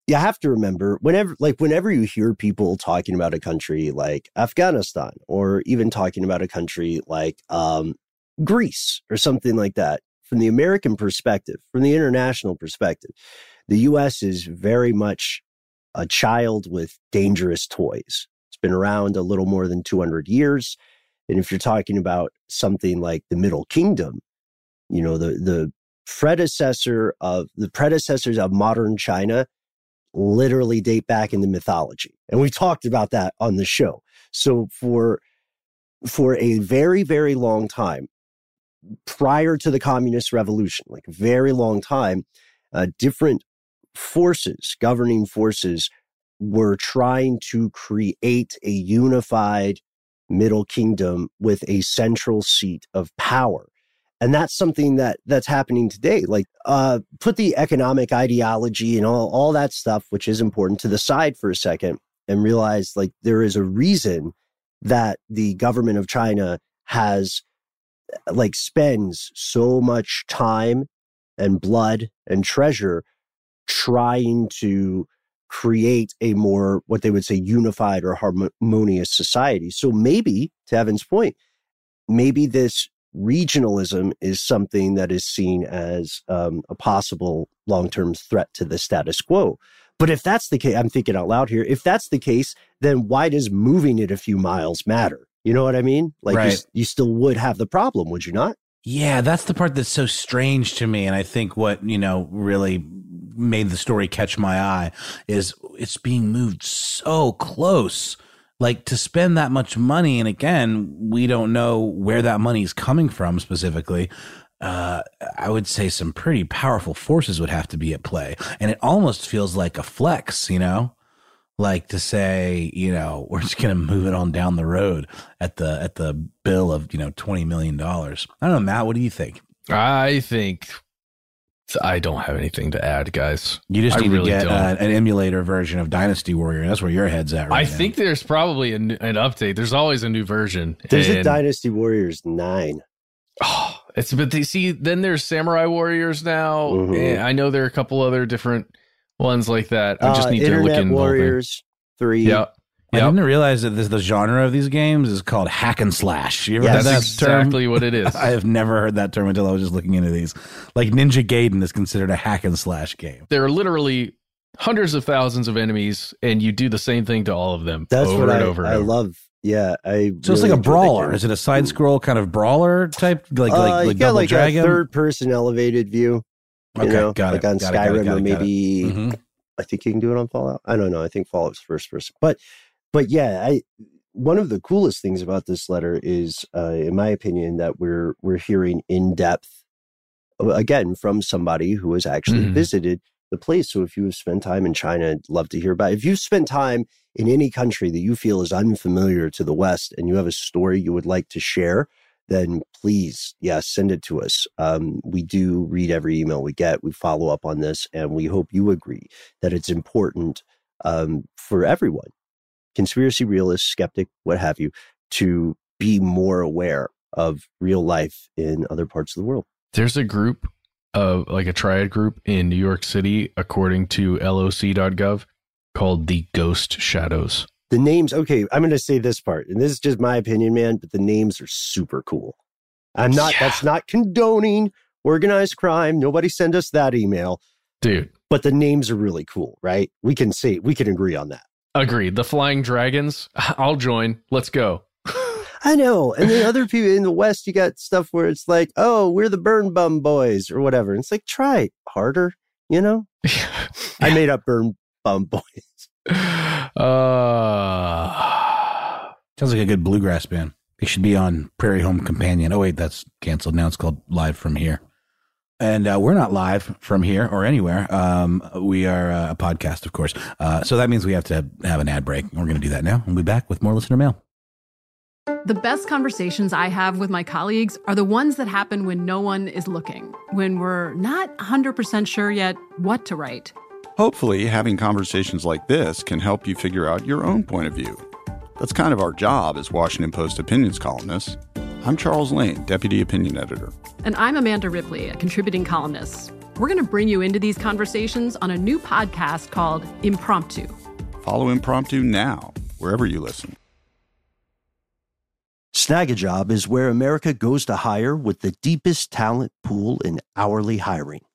you have to remember whenever like whenever you hear people talking about a country like Afghanistan or even talking about a country like um, Greece or something like that from the American perspective, from the international perspective, the US is very much a child with dangerous toys. It's been around a little more than 200 years. And if you're talking about something like the Middle Kingdom, you know, the, the predecessor of the predecessors of modern China literally date back into mythology. And we talked about that on the show. So for, for a very, very long time, prior to the communist revolution, like a very long time, uh, different forces, governing forces, were trying to create a unified Middle Kingdom with a central seat of power. And that's something that that's happening today. Like, uh, put the economic ideology and all, all that stuff, which is important to the side for a second and realize like there is a reason that the government of China has like spends so much time and blood and treasure trying to create a more what they would say unified or harmonious society. So maybe to Evan's point, maybe this regionalism is something that is seen as um, a possible long-term threat to the status quo. But if that's the case, I'm thinking out loud here. If that's the case, then why does moving it a few miles matter? You know what I mean? Like Right. s- you still would have the problem, would you not? Yeah, that's the part that's so strange to me. And I think what, you know, really made the story catch my eye is it's being moved so close. Like to spend that much money, and again, we don't know where that money is coming from specifically. Uh, I would say some pretty powerful forces would have to be at play. And it almost feels like a flex, you know? Like to say, you know, we're just gonna move it on down the road at the at the bill of, you know, twenty million dollars. I don't know, Matt, what do you think? I think I don't have anything to add, guys. You just I need really to get uh, an emulator version of Dynasty Warrior. That's where your head's at right I now. think there's probably an, an update. There's always a new version. There's a Dynasty Warriors 9. Oh, It's but they see then there's Samurai Warriors now. Mhm. I know there are a couple other different ones like that. I just Uh, need to look Internet in the whole thing. Warriors 3. I didn't realize that this, the genre of these games is called hack and slash. You ever Yes. heard that That's term? exactly what it is. I have never heard that term until I was just looking into these. Like Ninja Gaiden is considered a hack and slash game. There are literally hundreds of thousands of enemies, and you do the same thing to all of them That's over what and I, over and I over. love. Yeah, I. So it's like a brawler. Is it a side scroll kind of brawler type, like uh, like, you like got Double like Dragon? a third person elevated view. You Okay, know, got like it, on got it, got it, Skyrim got or it, got it. maybe Mhm. I think you can do it on Fallout. I don't know. I think Fallout's first person. But but yeah, I one of the coolest things about this letter is, uh, in my opinion, that we're we're hearing in depth uh, again from somebody who has actually Mhm. visited the place. So if you have spent time in China, I'd love to hear about. It. If you've spent time in any country that you feel is unfamiliar to the West and you have a story you would like to share, then please, yeah, send it to us. Um, we do read every email we get. We follow up on this, and we hope you agree that it's important um, for everyone, conspiracy realist, skeptic, what have you, to be more aware of real life in other parts of the world. There's a group of like a triad group in New York City, according to loc.gov, called the Ghost Shadows. The names, okay, I'm going to say this part, and this is just my opinion, man, but the names are super cool. I'm not, that's not condoning organized crime. Nobody send us that email. Dude. But the names are really cool, right? We can say, we can agree on that. Agreed. The Flying Dragons. I'll join. Let's go. I know. And then other people in the West, you got stuff where it's like, oh, we're the Burn Bum Boys or whatever. And it's like, try harder, you know? I made up Burn Bum Boys. Uh, Sounds like a good bluegrass band. They should be on Prairie Home Companion. Oh, wait, that's canceled. Now it's called Live from Here. And uh, we're not live from here or anywhere. Um, we are uh, a podcast, of course. Uh, so that means we have to have an ad break. We're going to do that now. We'll be back with more listener mail. The best conversations I have with my colleagues are the ones that happen when no one is looking, when we're not 100% sure yet what to write. Hopefully, having conversations like this can help you figure out your own point of view. That's kind of our job as Washington Post opinions columnists. I'm Charles Lane, Deputy Opinion Editor. And I'm Amanda Ripley, a contributing columnist. We're going to bring you into these conversations on a new podcast called Impromptu. Follow Impromptu now, wherever you listen. Snagajob is where America goes to hire with the deepest talent pool in hourly hiring.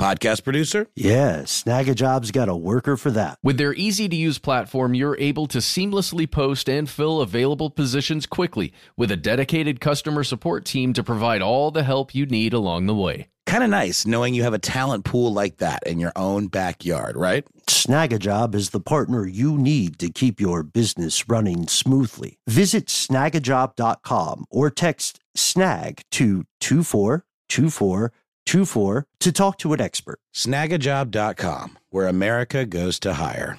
podcast producer. Yeah, Snagajob's got a worker for that. With their easy to use platform, you're able to seamlessly post and fill available positions quickly with a dedicated customer support team to provide all the help you need along the way. Kind of nice knowing you have a talent pool like that in your own backyard, right? Snagajob is the partner you need to keep your business running smoothly. Visit snagajob.com or text snag to 242424 to talk to an expert. Snagajob.com, where America goes to hire.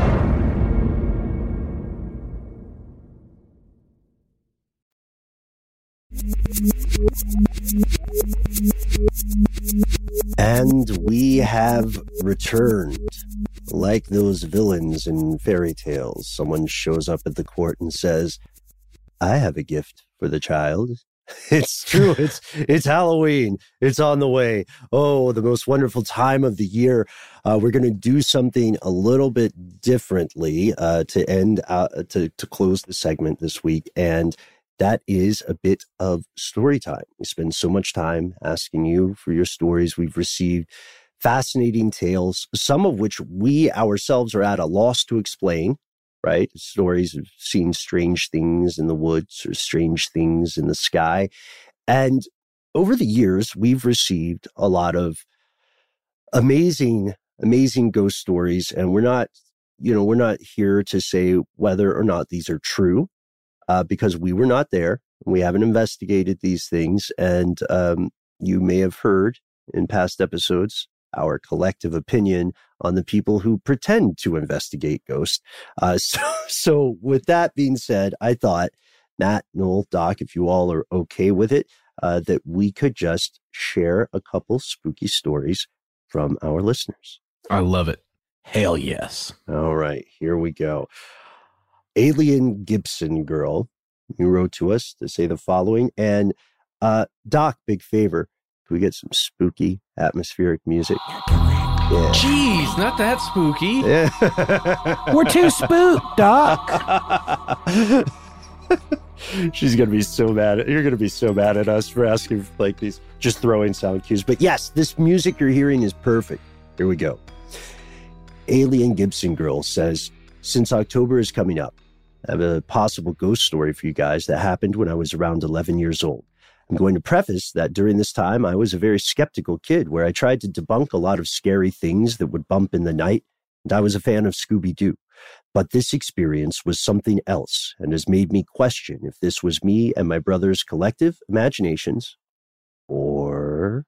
And we have returned. Like those villains in fairy tales, someone shows up at the court and says, I have a gift for the child. It's true. It's it's Halloween. It's on the way. Oh, the most wonderful time of the year. Uh, we're going to do something a little bit differently uh, to end uh, to to close the segment this week, and that is a bit of story time. We spend so much time asking you for your stories. We've received fascinating tales, some of which we ourselves are at a loss to explain, right? Stories of seeing strange things in the woods or strange things in the sky. And over the years, we've received a lot of amazing, amazing ghost stories. And we're not, you know, we're not here to say whether or not these are true uh, because we were not there. We haven't investigated these things. And um, you may have heard in past episodes our collective opinion on the people who pretend to investigate ghosts. Uh, so, so, with that being said, I thought, Matt, Noel, Doc, if you all are okay with it, uh, that we could just share a couple spooky stories from our listeners. I love it. Hell yes. All right, here we go. Alien Gibson Girl, you wrote to us to say the following. And uh, Doc, big favor, can we get some spooky atmospheric music? Yeah. Jeez, not that spooky. Yeah. We're too spooked, Doc. She's gonna be so mad. You're gonna be so mad at us for asking for like these, just throwing sound cues. But yes, this music you're hearing is perfect. Here we go. Alien Gibson Girl says, since October is coming up, I have a possible ghost story for you guys that happened when I was around 11 years old. I'm going to preface that during this time, I was a very skeptical kid where I tried to debunk a lot of scary things that would bump in the night, and I was a fan of Scooby Doo. But this experience was something else and has made me question if this was me and my brother's collective imaginations or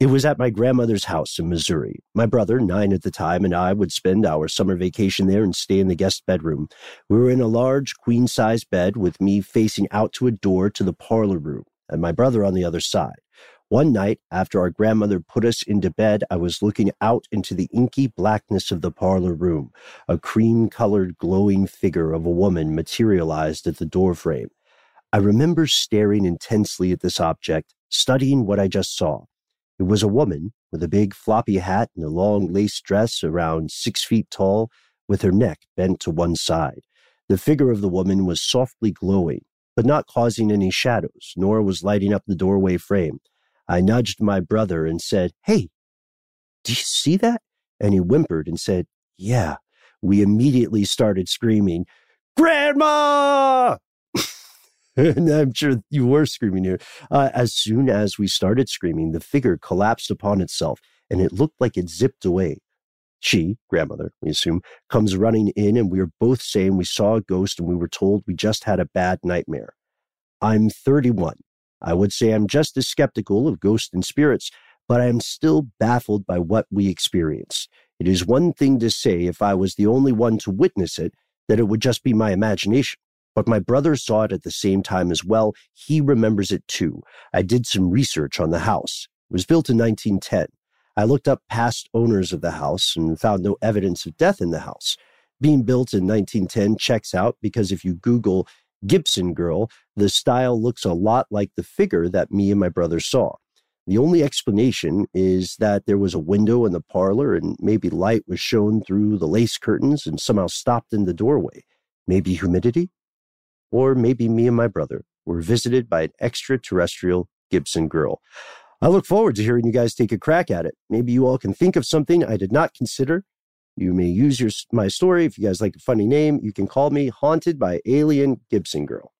it was at my grandmother's house in Missouri. My brother, nine at the time, and I would spend our summer vacation there and stay in the guest bedroom. We were in a large queen size bed with me facing out to a door to the parlor room and my brother on the other side. One night, after our grandmother put us into bed, I was looking out into the inky blackness of the parlor room. A cream colored, glowing figure of a woman materialized at the doorframe. I remember staring intensely at this object, studying what I just saw. It was a woman with a big floppy hat and a long lace dress around six feet tall, with her neck bent to one side. The figure of the woman was softly glowing, but not causing any shadows, nor was lighting up the doorway frame. I nudged my brother and said, Hey, do you see that? And he whimpered and said, Yeah. We immediately started screaming, Grandma! and I'm sure you were screaming here. Uh, as soon as we started screaming, the figure collapsed upon itself and it looked like it zipped away. She, grandmother, we assume, comes running in, and we are both saying we saw a ghost and we were told we just had a bad nightmare. I'm 31. I would say I'm just as skeptical of ghosts and spirits, but I am still baffled by what we experience. It is one thing to say, if I was the only one to witness it, that it would just be my imagination. But my brother saw it at the same time as well. He remembers it too. I did some research on the house. It was built in 1910. I looked up past owners of the house and found no evidence of death in the house. Being built in 1910 checks out because if you Google Gibson girl, the style looks a lot like the figure that me and my brother saw. The only explanation is that there was a window in the parlor and maybe light was shown through the lace curtains and somehow stopped in the doorway. Maybe humidity? Or maybe me and my brother were visited by an extraterrestrial Gibson girl. I look forward to hearing you guys take a crack at it. Maybe you all can think of something I did not consider you may use your my story if you guys like a funny name. You can call me Haunted by Alien Gibson Girl.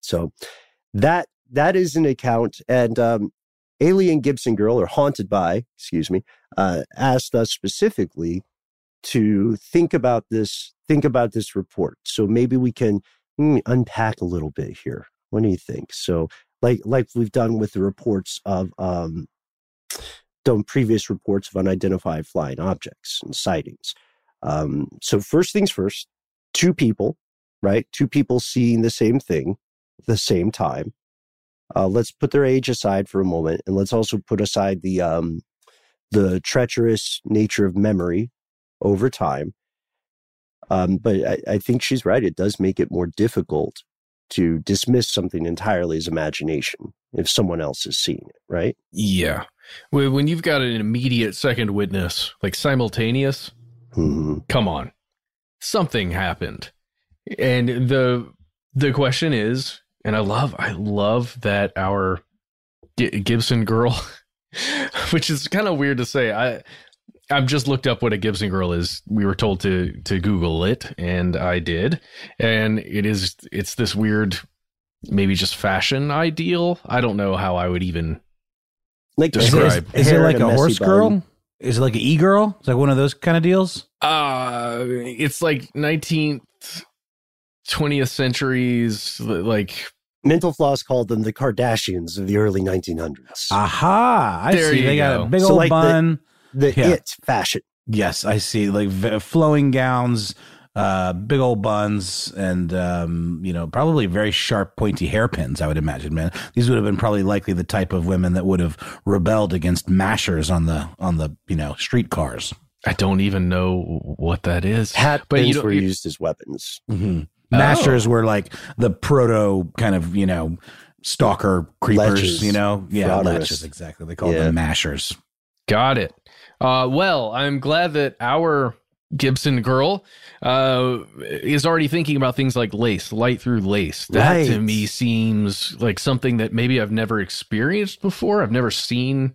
So that that is an account, and um, Alien Gibson Girl or Haunted by, excuse me, uh, asked us specifically to think about this think about this report. So maybe we can unpack a little bit here. What do you think? So like like we've done with the reports of um, done previous reports of unidentified flying objects and sightings. Um, so first things first, two people, right? Two people seeing the same thing the same time. Uh, let's put their age aside for a moment, and let's also put aside the um, the treacherous nature of memory over time. Um, but I, I think she's right. It does make it more difficult to dismiss something entirely as imagination if someone else is seeing it, right? Yeah. When you've got an immediate second witness, like simultaneous, mm-hmm. come on, something happened. And the the question is, and I love I love that our Gibson girl, which is kind of weird to say. I I've just looked up what a Gibson girl is. We were told to to Google it, and I did. And it is it's this weird, maybe just fashion ideal. I don't know how I would even like describe. Is, is, is it like a horse girl? Is it like an e girl? It's like one of those kind of deals. Uh it's like nineteenth, twentieth centuries, like Mental Floss called them the Kardashians of the early 1900s. Aha! I There see. you They got a big So old like the- bun. The Yeah. it fashion. Yes, I see. Like v- flowing gowns, uh, big old buns, and um, you know, probably very sharp, pointy hairpins. I would imagine, man. These would have been probably likely the type of women that would have rebelled against mashers on the on the you know streetcars. I don't even know what that is. Hat But you pins were used as weapons. Mm-hmm. Mashers Oh. were like the proto kind of you know stalker creepers. Lechers. You know, yeah, Frauderists. lechers exactly. They called Yeah. them mashers. Got it. Uh, well, I'm glad that our Gibson girl uh, is already thinking about things like lace, light through lace. That to me seems like something that maybe I've never experienced before. I've never seen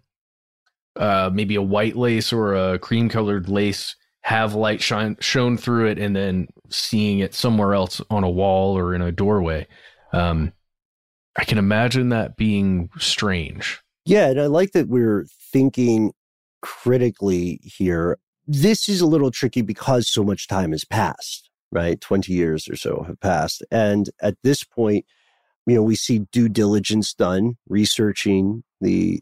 uh, maybe a white lace or a cream colored lace have light shine shown through it and then seeing it somewhere else on a wall or in a doorway. Um, I can imagine that being strange. Yeah, and I like that we're thinking critically here. This is a little tricky because so much time has passed, right? 20 years or so have passed. And at this point, you know, we see due diligence done, researching the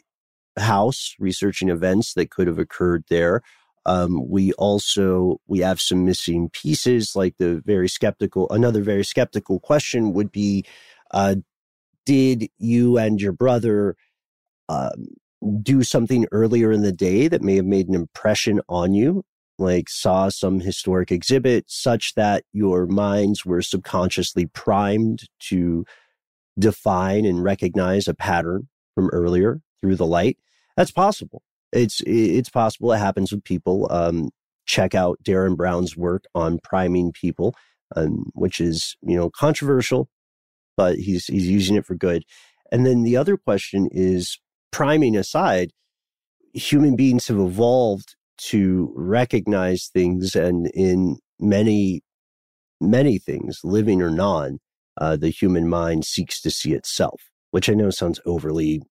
house, researching events that could have occurred there. Um, we also we have some missing pieces, like the very skeptical. Another very skeptical question would be, uh, did you and your brother um, do something earlier in the day that may have made an impression on you, like saw some historic exhibit such that your minds were subconsciously primed to define and recognize a pattern from earlier through the light? That's possible. It's it's possible. It happens with people. Um, check out Derren Brown's work on priming people, um, which is you know controversial, but he's he's using it for good. And then the other question is priming aside, human beings have evolved to recognize things, and in many, many things, living or non, uh, the human mind seeks to see itself, which I know sounds overly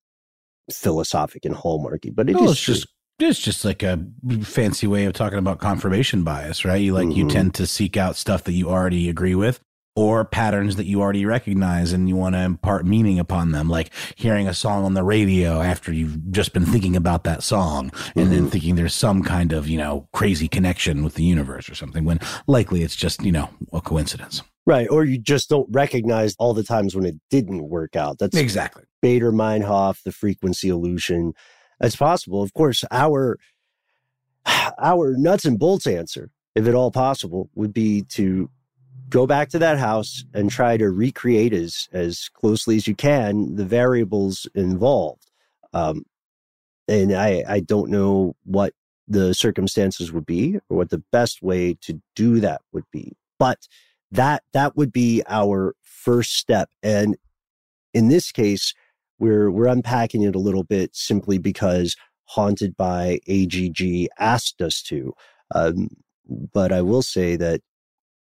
philosophic and hallmarky, but it is Well, it's true. just it's just like a fancy way of talking about confirmation bias, right? You like you Mhm. tend to seek out stuff that you already agree with or patterns that you already recognize and you want to impart meaning upon them like hearing a song on the radio after you've just been thinking about that song and then mm-hmm. thinking there's some kind of, you know, crazy connection with the universe or something when likely it's just, you know, a coincidence. Right. Or you just don't recognize all the times when it didn't work out. That's Exactly. Baader Meinhof, the frequency illusion. That's possible. Of course, our our nuts and bolts answer, if at all possible, would be to go back to that house and try to recreate as as closely as you can the variables involved. Um, and I I don't know what the circumstances would be or what the best way to do that would be, but that that would be our first step. And in this case, we're we're unpacking it a little bit simply because haunted by AGG asked us to. Um, but I will say that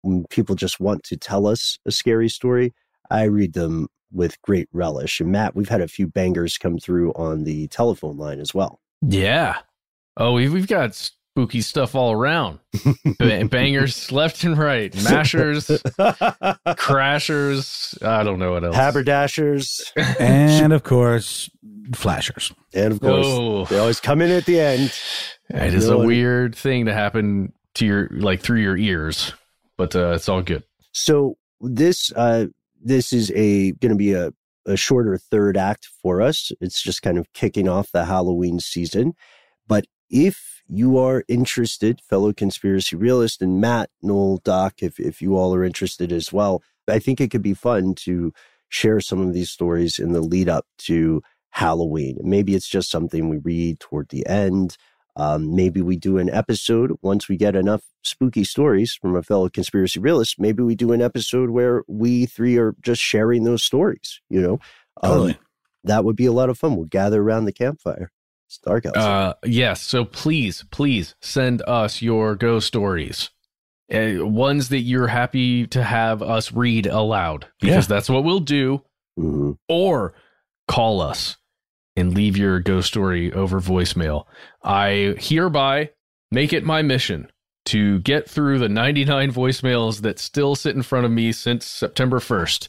when people just want to tell us a scary story, I read them with great relish. And Matt, we've had a few bangers come through on the telephone line as well. Yeah. Oh, we've, we've got spooky stuff all around. Ba- Bangers left and right, mashers, crashers. I don't know what else. Haberdashers. and of course, flashers. And of course, Oh. they always come in at the end. It is No a one- weird thing to happen to your like through your ears, but uh, it's all good. So this uh this is a going to be a a shorter third act for us. It's just kind of kicking off the Halloween season. But if you are interested, fellow conspiracy realist and Matt, Noel, Doc, if if you all are interested as well, I think it could be fun to share some of these stories in the lead up to Halloween. Maybe it's just something we read toward the end. Um, maybe we do an episode once we get enough spooky stories from a fellow conspiracy realist. Maybe we do an episode where we three are just sharing those stories. You know, Um, Totally. that would be a lot of fun. We'll gather around the campfire. It's dark outside. Uh, yes. So please, please send us your ghost stories. Uh, ones that you're happy to have us read aloud because Yeah. that's what we'll do. Mhm. Or call us and leave your ghost story over voicemail. I hereby make it my mission to get through the 99 voicemails that still sit in front of me since September 1st.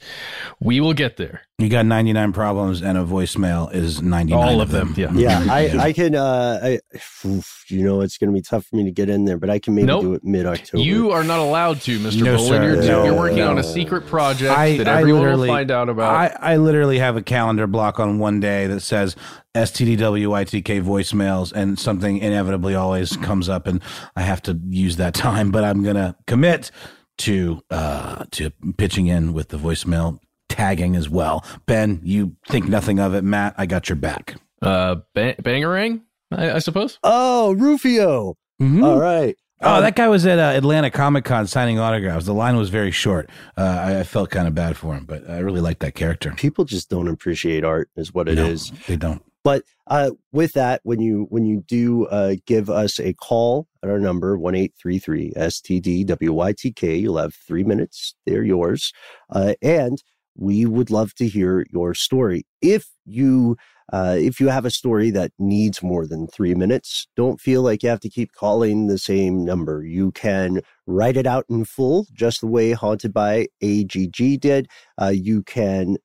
We will get there. You got 99 problems and a voicemail is 99 All of them, yeah. Yeah, I, I can. Uh, I, oof, you know, it's going to be tough for me to get in there, but I can maybe Nope. do it mid October. You are not allowed to, Mr. No, Bowlin. You're, No, you're working on a secret project I- that everyone will literally- find out about. I, I literally have a calendar block on one day that says STDWYTK voicemails, and something inevitably always comes up, and I have to use that time. But I'm gonna commit to uh, to pitching in with the voicemail tagging as well. Ben, you think nothing of it. Matt, I got your back. uh, ba- Bangarang, I, I suppose. Oh, Rufio. Mhm. All right. Oh, Um, that guy was at uh, Atlanta Comic Con signing autographs. The line was very short. Uh, I, I felt kind of bad for him, but I really liked that character. People just don't appreciate art, is what it is. No, They don't. But uh, with that, when you when you do uh, give us a call at our number one eight three three STD WYTK, you'll have three minutes. They're yours, uh, and we would love to hear your story. If you uh, if you have a story that needs more than three minutes, don't feel like you have to keep calling the same number. You can write it out in full, just the way Haunted by AGG did. Uh, you can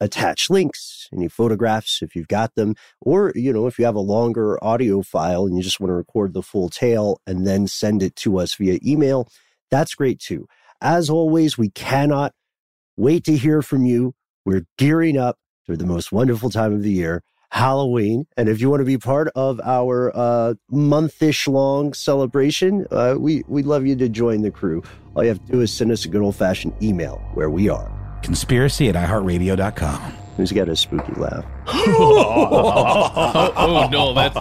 attach links, any photographs if you've got them, or you know if you have a longer audio file and you just want to record the full tale and then send it to us via email, that's great too. As always, we cannot wait to hear from you. We're gearing up for the most wonderful time of the year, Halloween. And if you want to be part of our uh, month-ish long celebration, uh, we we'd love you to join the crew. All you have to do is send us a good old-fashioned email where we are. Conspiracy at iHeartRadio.com. Who's got a spooky laugh? oh, oh, no, that's.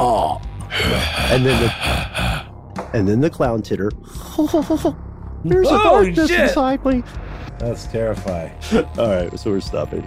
And then the and then the clown titter. There's a Oh, darkness shit. inside me. That's terrifying. All right, so we're stopping.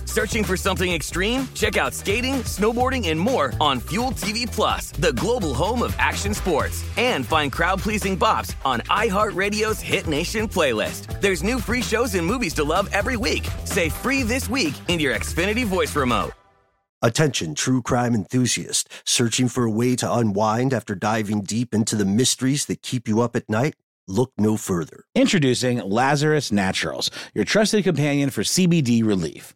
Searching for something extreme? Check out skating, snowboarding, and more on Fuel TV Plus, the global home of action sports. And find crowd-pleasing bops on iHeartRadio's Hit Nation playlist. There's new free shows and movies to love every week. Say free this week in your Xfinity voice remote. Attention, true crime enthusiast, searching for a way to unwind after diving deep into the mysteries that keep you up at night? Look no further. Introducing Lazarus Naturals, your trusted companion for CBD relief.